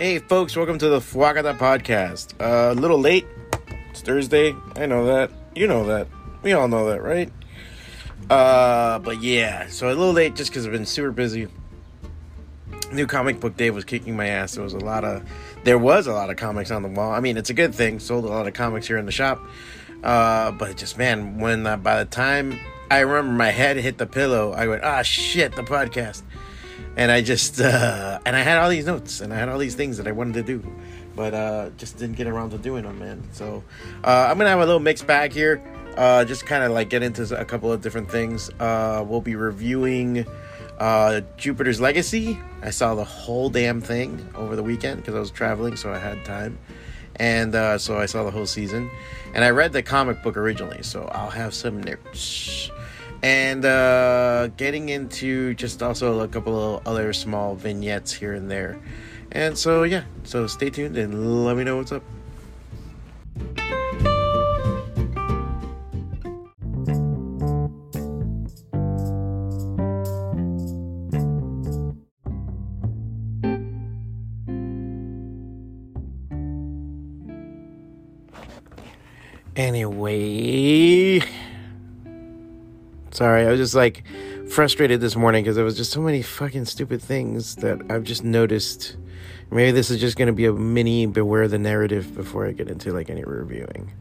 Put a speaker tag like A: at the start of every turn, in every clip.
A: Hey, folks, welcome to the Fwacata podcast. Uh, a little late. It's Thursday. I know that. You know that. We all know that, right? Uh, but yeah, so a little late just because I've been super busy. New comic book day was kicking my ass. There was a lot of, there was a lot of comics on the wall. I mean, it's a good thing. Sold a lot of comics here in the shop. Uh, but just man, when uh, by the time I remember my head hit the pillow, I went, ah, shit, the podcast and I just uh, and I had all these notes and I had all these things that I wanted to do, but uh, just didn't get around to doing them, man. So uh, I'm gonna have a little mixed bag here. Uh, just kind of like get into a couple of different things. Uh, we'll be reviewing uh, Jupiter's Legacy. I saw the whole damn thing over the weekend because I was traveling, so I had time, and uh, so I saw the whole season. And I read the comic book originally, so I'll have some notes and uh, getting into just also a couple of other small vignettes here and there. And so, yeah, so stay tuned and let me know what's up. Anyway, Sorry, I was just like frustrated this morning because there was just so many fucking stupid things that I've just noticed. Maybe this is just going to be a mini beware the narrative before I get into like any reviewing.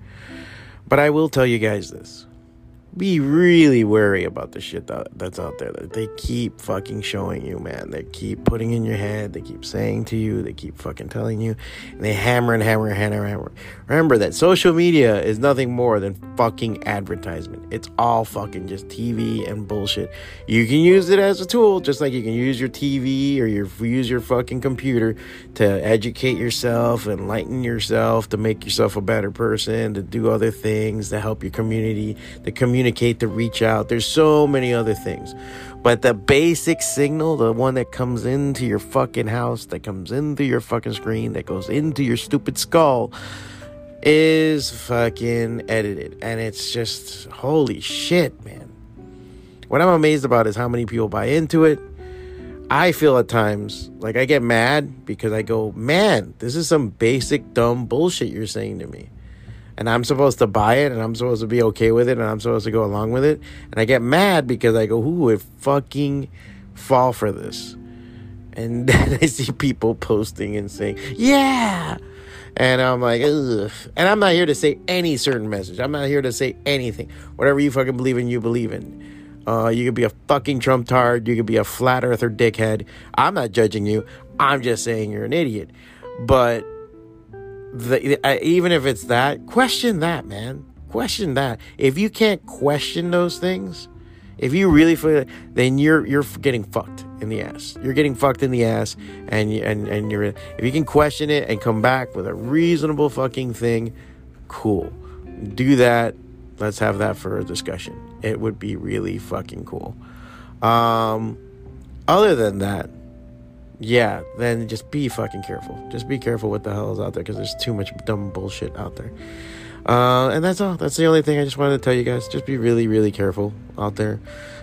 A: But I will tell you guys this be really wary about the shit that, that's out there that they keep fucking showing you, man. They keep putting in your head, they keep saying to you, they keep fucking telling you, and they hammer and hammer and hammer and hammer. Remember that social media is nothing more than fucking advertisement. It's all fucking just TV and bullshit. You can use it as a tool, just like you can use your TV or your use your fucking computer to educate yourself, enlighten yourself, to make yourself a better person, to do other things, to help your community. The community communicate, to reach out. There's so many other things. But the basic signal, the one that comes into your fucking house, that comes into your fucking screen, that goes into your stupid skull, is fucking edited. And it's just, holy shit, man. What I'm amazed about is how many people buy into it. I feel at times like I get mad because I go, man, this is some basic dumb bullshit you're saying to me and I'm supposed to buy it and I'm supposed to be okay with it and I'm supposed to go along with it. And I get mad because I go, who would fucking fall for this? And then I see people posting and saying, yeah. And I'm like, ugh. And I'm not here to say any certain message. I'm not here to say anything. Whatever you fucking believe in, you believe in. Uh, you could be a fucking Trump tard. You could be a flat earther dickhead. I'm not judging you. I'm just saying you're an idiot. But the, uh, even if it's that, question that, man. Question that. If you can't question those things, if you really feel, then you're you're getting fucked in the ass. You're getting fucked in the ass, and and and you're if you can question it and come back with a reasonable fucking thing, cool. Do that. Let's have that for a discussion. It would be really fucking cool. Um, other than that, yeah, then just be fucking careful. Just be careful what the hell is out there because there's too much dumb bullshit out there. Uh, and that's all. That's the only thing I just wanted to tell you guys. Just be really, really careful out there.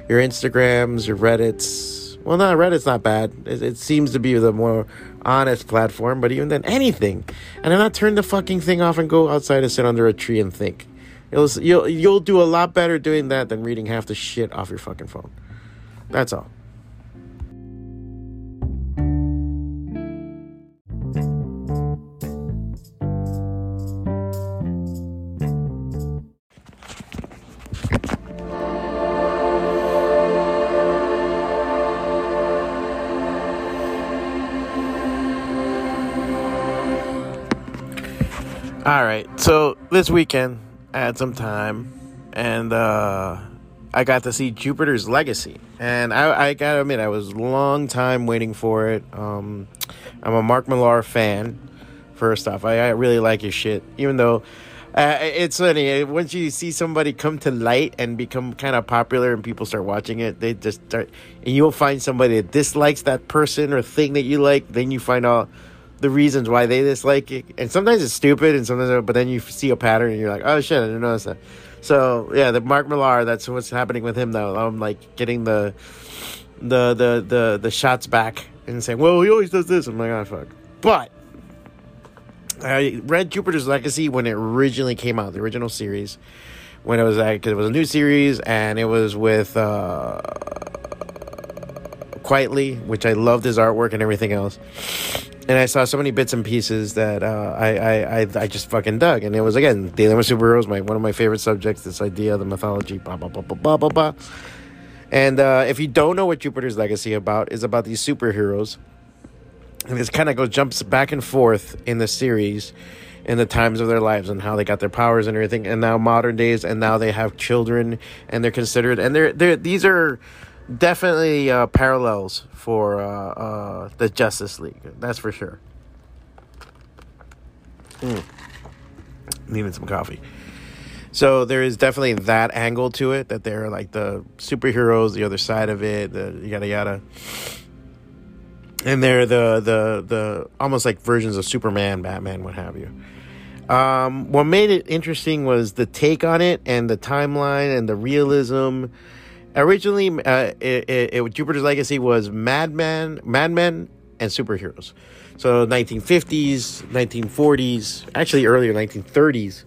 A: Your Instagrams, your Reddits. Well, no, Reddit's not bad. It, it seems to be the more honest platform, but even then, anything. And then not turn the fucking thing off and go outside and sit under a tree and think. You'll, you'll, you'll do a lot better doing that than reading half the shit off your fucking phone. That's all. All this weekend, I had some time, and uh, I got to see Jupiter's Legacy. And I, I gotta admit, I was long time waiting for it. Um, I'm a Mark Millar fan. First off, I, I really like his shit, even though. Uh, it's funny once you see somebody come to light and become kind of popular and people start watching it they just start and you'll find somebody that dislikes that person or thing that you like then you find out the reasons why they dislike it. And sometimes it's stupid, and sometimes, but then you see a pattern, and you're like, oh shit, I didn't notice that. So yeah, the Mark Millar, that's what's happening with him though. I'm like getting the the the the the shots back and saying, well, he always does this. I'm like, oh fuck. But I read Jupiter's Legacy when it originally came out, the original series. When it was like, it was a new series, and it was with uh, Quitely, which I loved his artwork and everything else. And I saw so many bits and pieces that uh, I, I, I I just fucking dug, and it was again dealing with superheroes, my one of my favorite subjects. This idea, of the mythology, blah blah blah blah blah blah blah. And uh, if you don't know what Jupiter's Legacy about, is about these superheroes and this kind of goes jumps back and forth in the series in the times of their lives and how they got their powers and everything and now modern days and now they have children and they're considered and they're, they're these are definitely uh, parallels for uh, uh, the justice league that's for sure mm. needing some coffee so there is definitely that angle to it that they're like the superheroes the other side of it the yada yada and they're the the the almost like versions of Superman, Batman, what have you. Um, what made it interesting was the take on it and the timeline and the realism. Originally, uh, it, it, it, Jupiter's Legacy was Madman, Madmen, and superheroes. So 1950s, 1940s, actually earlier 1930s,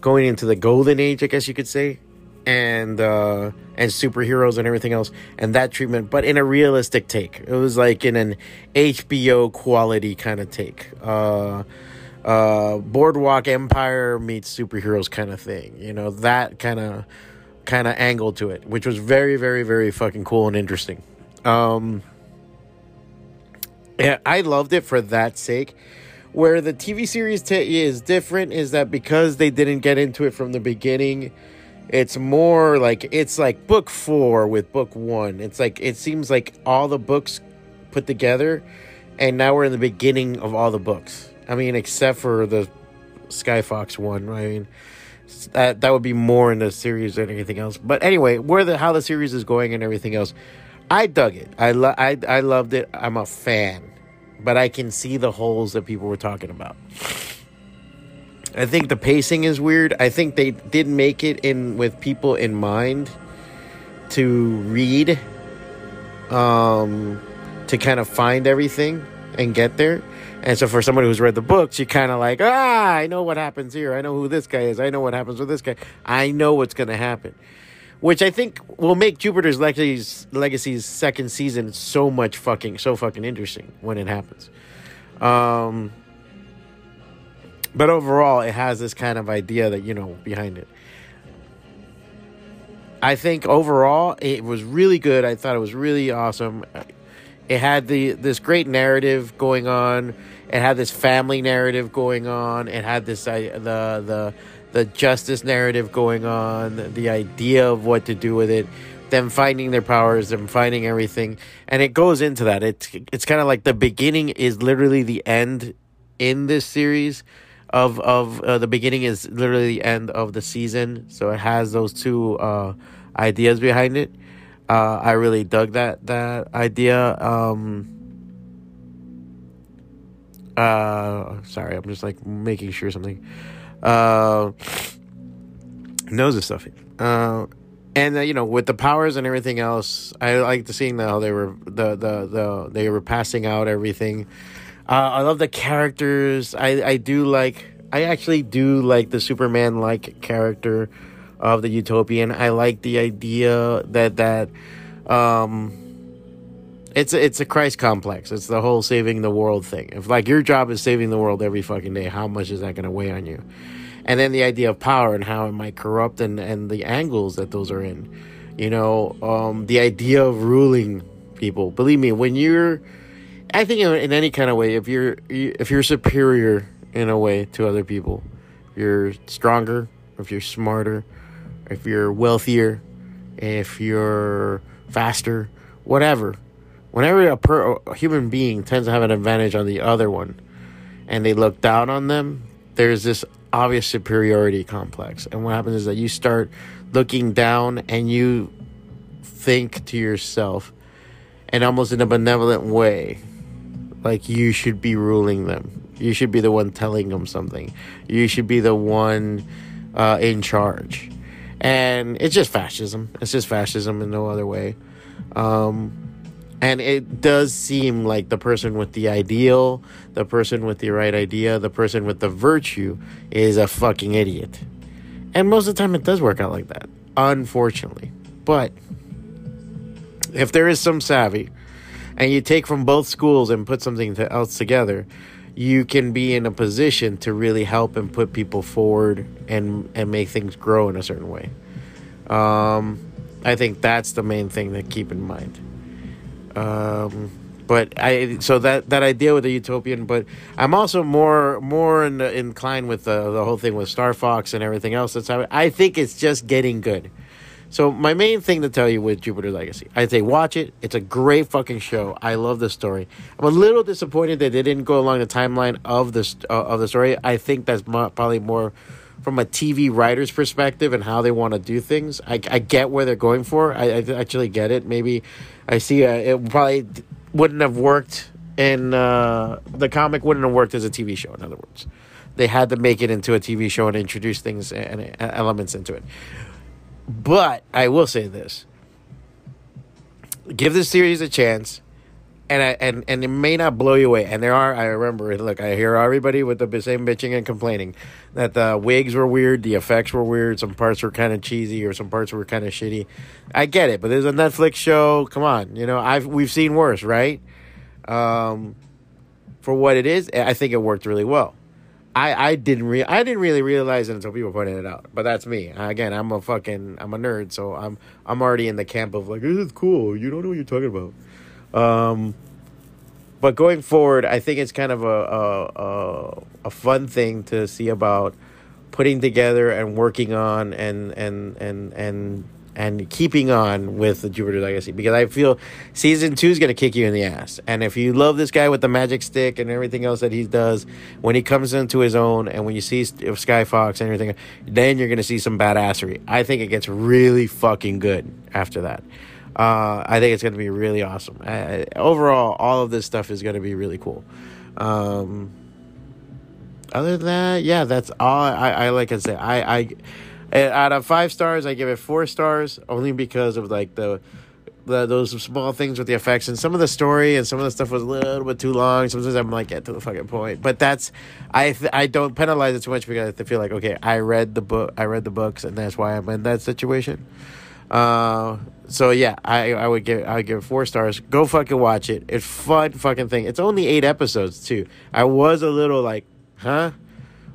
A: going into the golden age, I guess you could say and uh, and superheroes and everything else, and that treatment, but in a realistic take. It was like in an HBO quality kind of take. Uh, uh, Boardwalk Empire meets superheroes kind of thing. You know that kind of kind of angle to it, which was very very very fucking cool and interesting. Um, yeah, I loved it for that sake. Where the TV series t- is different is that because they didn't get into it from the beginning it's more like it's like book four with book one. It's like it seems like all the books put together, and now we're in the beginning of all the books. I mean, except for the Skyfox one. I mean, that that would be more in the series than anything else. But anyway, where the how the series is going and everything else, I dug it. I lo- I I loved it. I'm a fan, but I can see the holes that people were talking about. I think the pacing is weird. I think they did make it in with people in mind to read, um, to kind of find everything and get there. And so for somebody who's read the books, you kind of like, ah, I know what happens here. I know who this guy is. I know what happens with this guy. I know what's going to happen. Which I think will make Jupiter's Legacy's, Legacy's second season so much fucking, so fucking interesting when it happens. Um, but overall, it has this kind of idea that, you know, behind it. I think overall it was really good. I thought it was really awesome. It had the this great narrative going on. It had this family narrative going on. It had this uh, the the the justice narrative going on. The idea of what to do with it. Them finding their powers. Them finding everything. And it goes into that. It's it's kind of like the beginning is literally the end in this series of of uh, the beginning is literally the end of the season, so it has those two uh, ideas behind it. Uh, I really dug that that idea. Um, uh, sorry, I'm just like making sure something. Uh, knows this stuff. Uh, and uh, you know, with the powers and everything else, I like to seeing how they were the the the they were passing out everything. Uh, I love the characters. I, I do like. I actually do like the Superman like character of the Utopian. I like the idea that that um, it's a, it's a Christ complex. It's the whole saving the world thing. If like your job is saving the world every fucking day, how much is that going to weigh on you? And then the idea of power and how it might corrupt and and the angles that those are in. You know, um, the idea of ruling people. Believe me, when you're I think in any kind of way, if you're if you're superior in a way to other people, you're stronger, if you're smarter, if you're wealthier, if you're faster, whatever. Whenever a, per, a human being tends to have an advantage on the other one, and they look down on them, there's this obvious superiority complex. And what happens is that you start looking down and you think to yourself, and almost in a benevolent way, like you should be ruling them. You should be the one telling them something. You should be the one uh, in charge. And it's just fascism. It's just fascism in no other way. Um, And it does seem like the person with the ideal, the person with the right idea, the person with the virtue is a fucking idiot. And most of the time it does work out like that, unfortunately. But if there is some savvy and you take from both schools and put something else together, you can be in a position to really help and put people forward and and make things grow in a certain way. Um, I think that's the main thing to keep in mind. Um, but I so that that idea with the utopian, but I'm also more more in, inclined with the the whole thing with Star Fox and everything else that's. I think it's just getting good. So my main thing to tell you with Jupiter Legacy, I'd say watch it. It's a great fucking show. I love the story. I'm a little disappointed that they didn't go along the timeline of the uh, of the story. I think that's probably more from a TV writer's perspective and how they want to do things. I, I get where they're going for. I, I actually get it. Maybe I see a, it probably wouldn't have worked in uh, the comic wouldn't have worked as a TV show. In other words, they had to make it into a TV show and introduce things and elements into it. But I will say this: give this series a chance, and I, and and it may not blow you away. And there are, I remember, look, I hear everybody with the same bitching and complaining that the wigs were weird, the effects were weird, some parts were kind of cheesy, or some parts were kind of shitty. I get it, but there's a Netflix show. Come on, you know, I've we've seen worse, right? Um, for what it is, I think it worked really well. I, I didn't re- I didn't really realize it until people pointed it out. But that's me. Again, I'm a fucking I'm a nerd, so I'm I'm already in the camp of like this is cool. You don't know what you're talking about. Um, but going forward, I think it's kind of a a, a, a fun thing to see about putting together and working on and and and and and keeping on with the Jupiter Legacy because I feel season two is going to kick you in the ass. And if you love this guy with the magic stick and everything else that he does, when he comes into his own and when you see Sky Fox and everything, then you're going to see some badassery. I think it gets really fucking good after that. Uh, I think it's going to be really awesome. Uh, overall, all of this stuff is going to be really cool. Um, other than that, yeah, that's all I, I like to say. I, I out of five stars, I give it four stars only because of like the, the those small things with the effects and some of the story and some of the stuff was a little bit too long. Sometimes I'm like, get to the fucking point. But that's I th- I don't penalize it too much because I feel like okay, I read the book, I read the books, and that's why I'm in that situation. Uh, so yeah, I I would give I would give it four stars. Go fucking watch it. It's fun fucking thing. It's only eight episodes too. I was a little like, huh?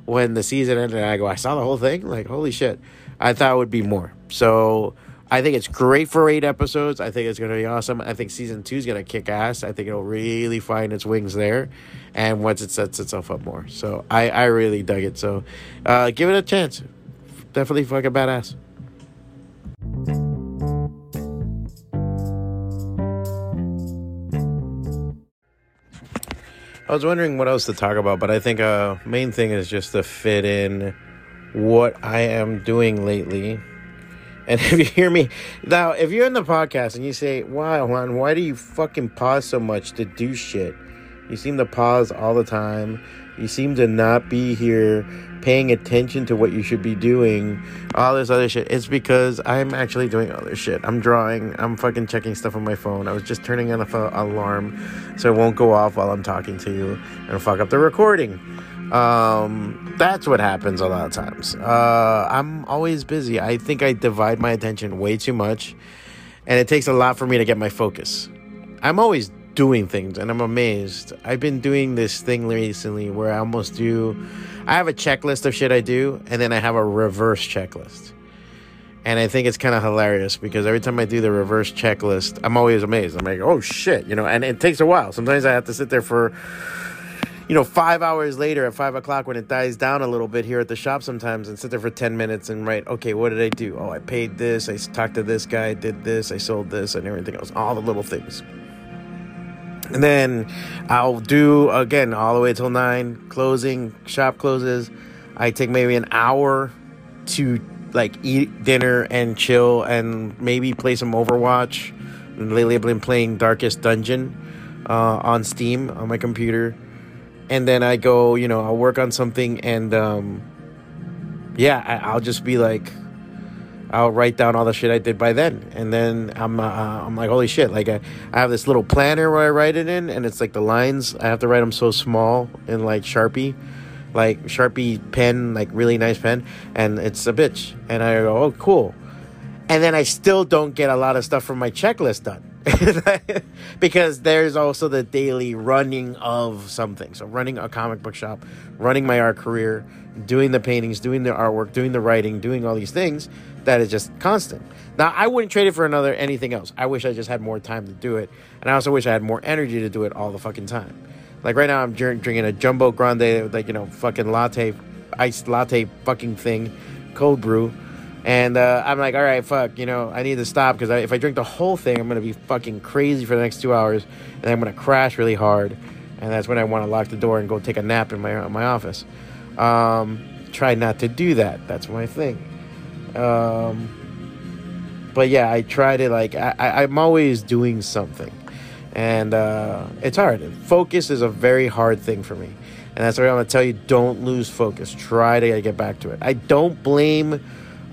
A: When the season ended, I go, I saw the whole thing. Like, holy shit. I thought it would be more. So I think it's great for eight episodes. I think it's going to be awesome. I think season two is going to kick ass. I think it'll really find its wings there. And once it sets itself up more. So I, I really dug it. So uh, give it a chance. Definitely fucking badass. I was wondering what else to talk about, but I think uh main thing is just to fit in what I am doing lately. And if you hear me now, if you're in the podcast and you say, "Wow, Juan, why do you fucking pause so much to do shit?" You seem to pause all the time. You seem to not be here paying attention to what you should be doing, all this other shit. It's because I'm actually doing other shit. I'm drawing. I'm fucking checking stuff on my phone. I was just turning on the alarm so it won't go off while I'm talking to you and fuck up the recording. Um, that's what happens a lot of times. Uh, I'm always busy. I think I divide my attention way too much, and it takes a lot for me to get my focus. I'm always doing things and I'm amazed. I've been doing this thing recently where I almost do I have a checklist of shit I do and then I have a reverse checklist. And I think it's kind of hilarious because every time I do the reverse checklist, I'm always amazed. I'm like, oh shit, you know, and it takes a while. Sometimes I have to sit there for, you know, five hours later at five o'clock when it dies down a little bit here at the shop sometimes and sit there for 10 minutes and write, okay, what did I do? Oh, I paid this. I talked to this guy, did this, I sold this, and everything else. All the little things. And then I'll do again all the way till nine, closing, shop closes. I take maybe an hour to like eat dinner and chill and maybe play some Overwatch. And lately I've been playing Darkest Dungeon uh, on Steam on my computer. And then I go, you know, I'll work on something and um, yeah, I, I'll just be like, I'll write down all the shit I did by then, and then I'm uh, I'm like holy shit! Like I, I have this little planner where I write it in, and it's like the lines I have to write them so small in like Sharpie, like Sharpie pen, like really nice pen, and it's a bitch. And I go, oh cool, and then I still don't get a lot of stuff from my checklist done. because there's also the daily running of something. So running a comic book shop, running my art career, doing the paintings, doing the artwork, doing the writing, doing all these things that is just constant. Now, I wouldn't trade it for another anything else. I wish I just had more time to do it, and I also wish I had more energy to do it all the fucking time. Like right now, I'm drinking a jumbo grande, like you know, fucking latte, iced latte, fucking thing, cold brew, and uh, I'm like, all right, fuck, you know, I need to stop because if I drink the whole thing, I'm gonna be fucking crazy for the next two hours, and I'm gonna crash really hard, and that's when I want to lock the door and go take a nap in my my office. Um, try not to do that. That's my thing. Um, but yeah, I try to like I, I'm always doing something, and uh, it's hard. Focus is a very hard thing for me, and that's why I'm gonna tell you: don't lose focus. Try to get back to it. I don't blame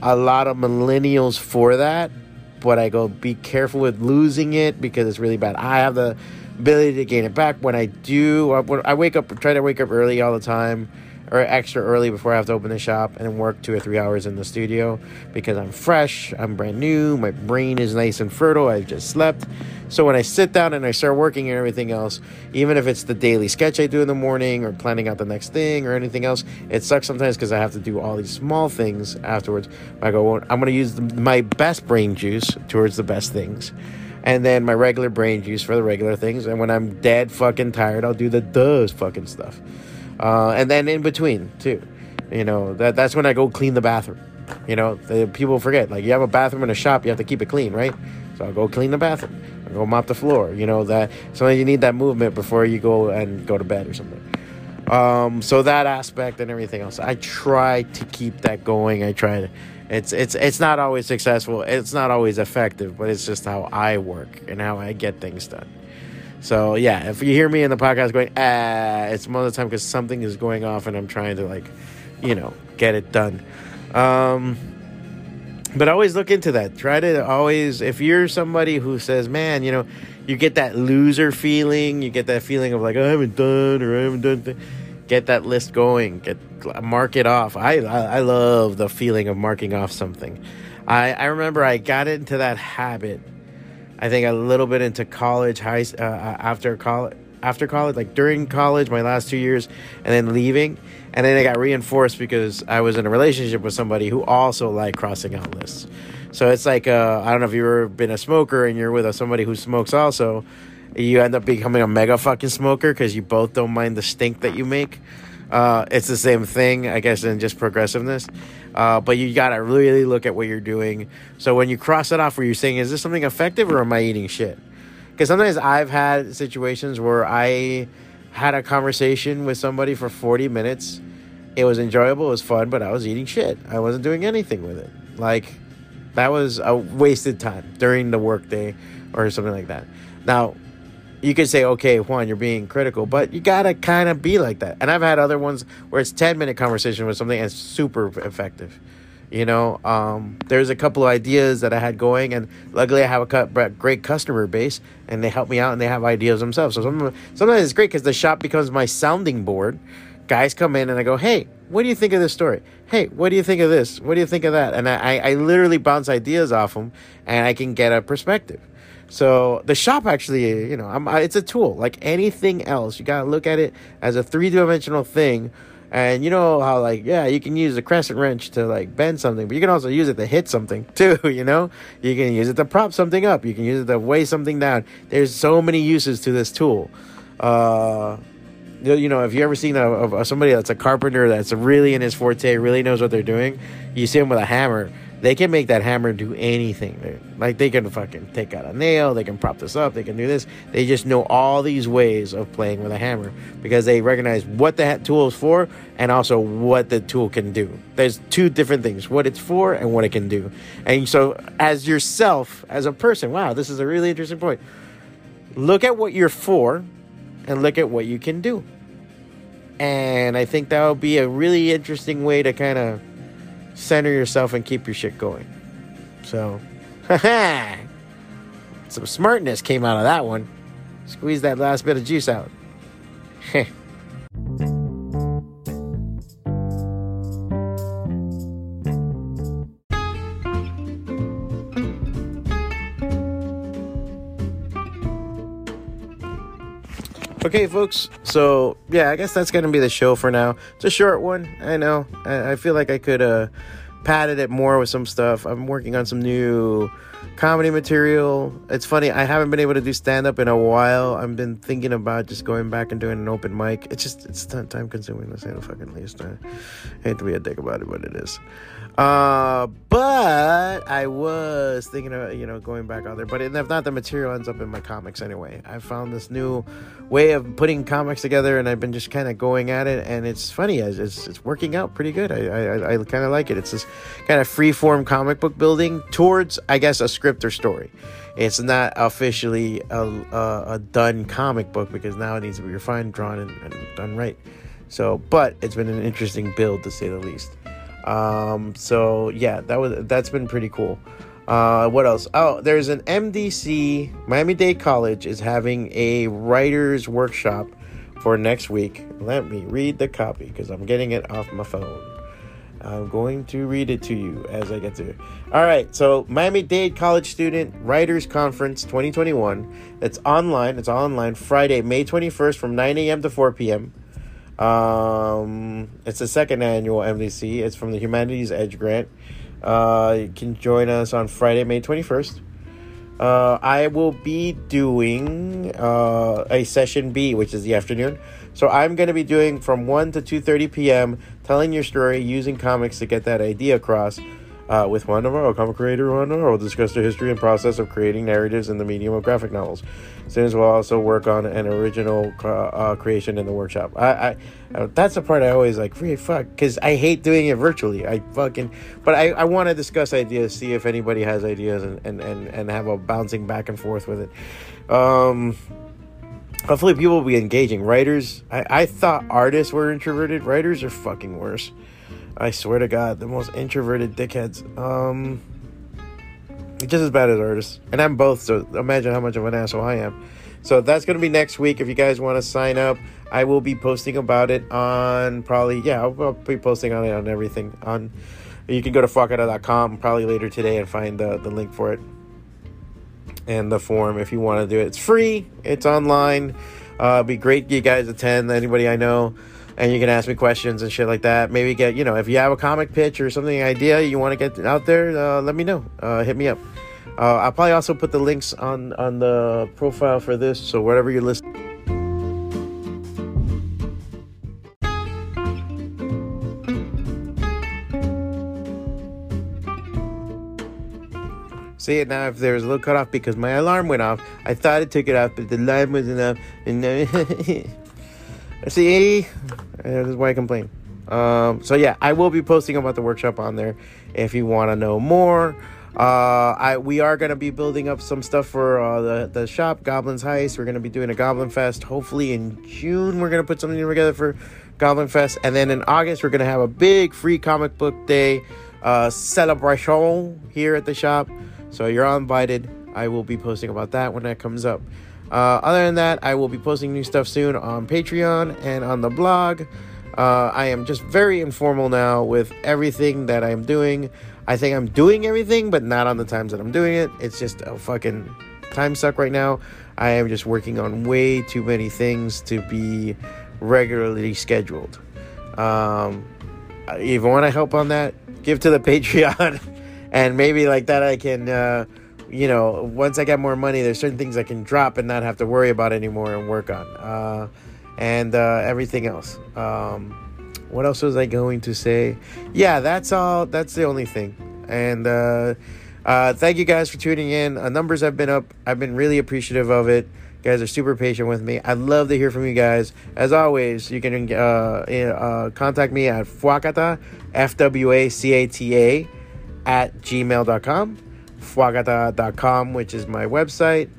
A: a lot of millennials for that, but I go be careful with losing it because it's really bad. I have the ability to gain it back when I do. I wake up, try to wake up early all the time or extra early before I have to open the shop and work two or three hours in the studio because I'm fresh, I'm brand new, my brain is nice and fertile, I've just slept. So when I sit down and I start working and everything else, even if it's the daily sketch I do in the morning or planning out the next thing or anything else, it sucks sometimes because I have to do all these small things afterwards. I go, well, I'm going to use my best brain juice towards the best things and then my regular brain juice for the regular things. And when I'm dead fucking tired, I'll do the does fucking stuff uh, and then in between too. You know that that's when I go clean the bathroom. You know, the, people forget like you have a bathroom in a shop, you have to keep it clean, right? So I'll go clean the bathroom. I'll go mop the floor. You know that sometimes you need that movement before you go and go to bed or something. Um, so that aspect and everything else, I try to keep that going. I try to. It's it's it's not always successful. It's not always effective, but it's just how I work and how I get things done. So yeah, if you hear me in the podcast going ah, it's most of the time because something is going off and I'm trying to like, you know, get it done. Um, but always look into that. Try to always, if you're somebody who says, man, you know, you get that loser feeling, you get that feeling of like I haven't done or I haven't done. Th-. Get that list going. Get mark it off. I, I I love the feeling of marking off something. I I remember I got into that habit I think a little bit into college, high uh, uh, after college, after college, like during college, my last two years, and then leaving, and then it got reinforced because I was in a relationship with somebody who also liked crossing out lists. So it's like uh, I don't know if you've ever been a smoker and you're with somebody who smokes also, you end up becoming a mega fucking smoker because you both don't mind the stink that you make. Uh, it's the same thing, I guess, in just progressiveness. Uh, but you got to really look at what you're doing. So when you cross it off, where you're saying, is this something effective or am I eating shit? Because sometimes I've had situations where I had a conversation with somebody for 40 minutes. It was enjoyable, it was fun, but I was eating shit. I wasn't doing anything with it. Like, that was a wasted time during the workday or something like that. Now, you could say, okay, Juan, you're being critical, but you gotta kind of be like that. And I've had other ones where it's 10 minute conversation with something and it's super effective. You know, um, there's a couple of ideas that I had going, and luckily I have a great customer base, and they help me out, and they have ideas themselves. So sometimes it's great because the shop becomes my sounding board. Guys come in, and I go, "Hey, what do you think of this story? Hey, what do you think of this? What do you think of that?" And I, I literally bounce ideas off them, and I can get a perspective. So the shop actually, you know, I'm, it's a tool like anything else. You gotta look at it as a three dimensional thing. And you know how like yeah, you can use a crescent wrench to like bend something, but you can also use it to hit something too. You know, you can use it to prop something up. You can use it to weigh something down. There's so many uses to this tool. Uh, you know, if you ever seen a, a, somebody that's a carpenter that's really in his forte, really knows what they're doing, you see him with a hammer they can make that hammer do anything. Like they can fucking take out a nail, they can prop this up, they can do this. They just know all these ways of playing with a hammer because they recognize what the tool is for and also what the tool can do. There's two different things: what it's for and what it can do. And so, as yourself, as a person, wow, this is a really interesting point. Look at what you're for, and look at what you can do. And I think that would be a really interesting way to kind of center yourself and keep your shit going. So, some smartness came out of that one. Squeeze that last bit of juice out. Okay, folks. So yeah, I guess that's gonna be the show for now. It's a short one. I know. I, I feel like I could uh padded it more with some stuff. I'm working on some new comedy material. It's funny, I haven't been able to do stand up in a while. I've been thinking about just going back and doing an open mic. It's just it's time consuming to say the fucking least. I hate to be a dick about it, but it is. Uh, but I was thinking of you know going back out there, but if not, the material ends up in my comics anyway. I found this new way of putting comics together, and I've been just kind of going at it, and it's funny. It's it's working out pretty good. I I, I kind of like it. It's this kind of free form comic book building towards, I guess, a script or story. It's not officially a, a, a done comic book because now it needs to be refined, drawn, and, and done right. So, but it's been an interesting build to say the least. Um, so yeah, that was that's been pretty cool. Uh, what else? Oh, there's an MDC Miami Dade College is having a writers workshop for next week. Let me read the copy because I'm getting it off my phone. I'm going to read it to you as I get to it. All right, so Miami Dade College Student Writers Conference 2021. It's online. It's online Friday, May 21st from 9 a.m. to 4 p.m. Um, it's the second annual MDC. It's from the Humanities Edge Grant. Uh, you can join us on Friday, May 21st. Uh, I will be doing uh, a session B, which is the afternoon. So I'm going to be doing from 1 to 2:30 p.m. telling your story using comics to get that idea across uh, with one of our comic creator one of our will discuss the history and process of creating narratives in the medium of graphic novels. Students will also work on an original uh, uh, creation in the workshop. I, I that's the part I always like. Free fuck, because I hate doing it virtually. I fucking, but I, I want to discuss ideas, see if anybody has ideas, and, and and and have a bouncing back and forth with it. Um, hopefully people will be engaging. Writers, I, I thought artists were introverted. Writers are fucking worse. I swear to God, the most introverted dickheads. Um, just as bad as artists, and I'm both. So imagine how much of an asshole I am. So that's gonna be next week. If you guys want to sign up, I will be posting about it on probably yeah, I'll, I'll be posting on it on everything. On you can go to fwacata.com probably later today and find the the link for it and the form if you want to do it. It's free. It's online. Uh, it'd be great you guys attend. Anybody I know and you can ask me questions and shit like that. Maybe get, you know, if you have a comic pitch or something idea you want to get out there, uh, let me know. Uh, hit me up. Uh, I'll probably also put the links on on the profile for this, so whatever you're listening. See it now if there was a little cut off because my alarm went off. I thought it took it off, but the alarm wasn't off. And See, this is why I complain. Um, so yeah, I will be posting about the workshop on there if you want to know more. Uh, I we are gonna be building up some stuff for uh, the the shop Goblins Heist. We're gonna be doing a Goblin Fest. Hopefully in June we're gonna put something together for Goblin Fest, and then in August we're gonna have a big free comic book day uh, celebration here at the shop. So you're all invited. I will be posting about that when that comes up. Uh, other than that, I will be posting new stuff soon on Patreon and on the blog. Uh, I am just very informal now with everything that I'm doing. I think I'm doing everything, but not on the times that I'm doing it. It's just a fucking time suck right now. I am just working on way too many things to be regularly scheduled. Um, if you want to help on that, give to the Patreon, and maybe like that I can. Uh, you know, once I get more money, there's certain things I can drop and not have to worry about anymore and work on. Uh, and uh, everything else. Um, what else was I going to say? Yeah, that's all. That's the only thing. And uh, uh thank you guys for tuning in. Uh, numbers have been up. I've been really appreciative of it. You guys are super patient with me. I'd love to hear from you guys. As always, you can uh, contact me at fwacata, F W A C A T A, at gmail.com fwacata.com, which is my website,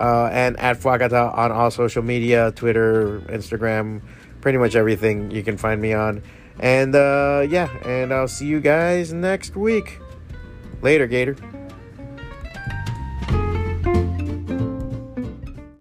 A: uh, and at fwacata on all social media Twitter, Instagram, pretty much everything you can find me on. And uh, yeah, and I'll see you guys next week. Later, Gator.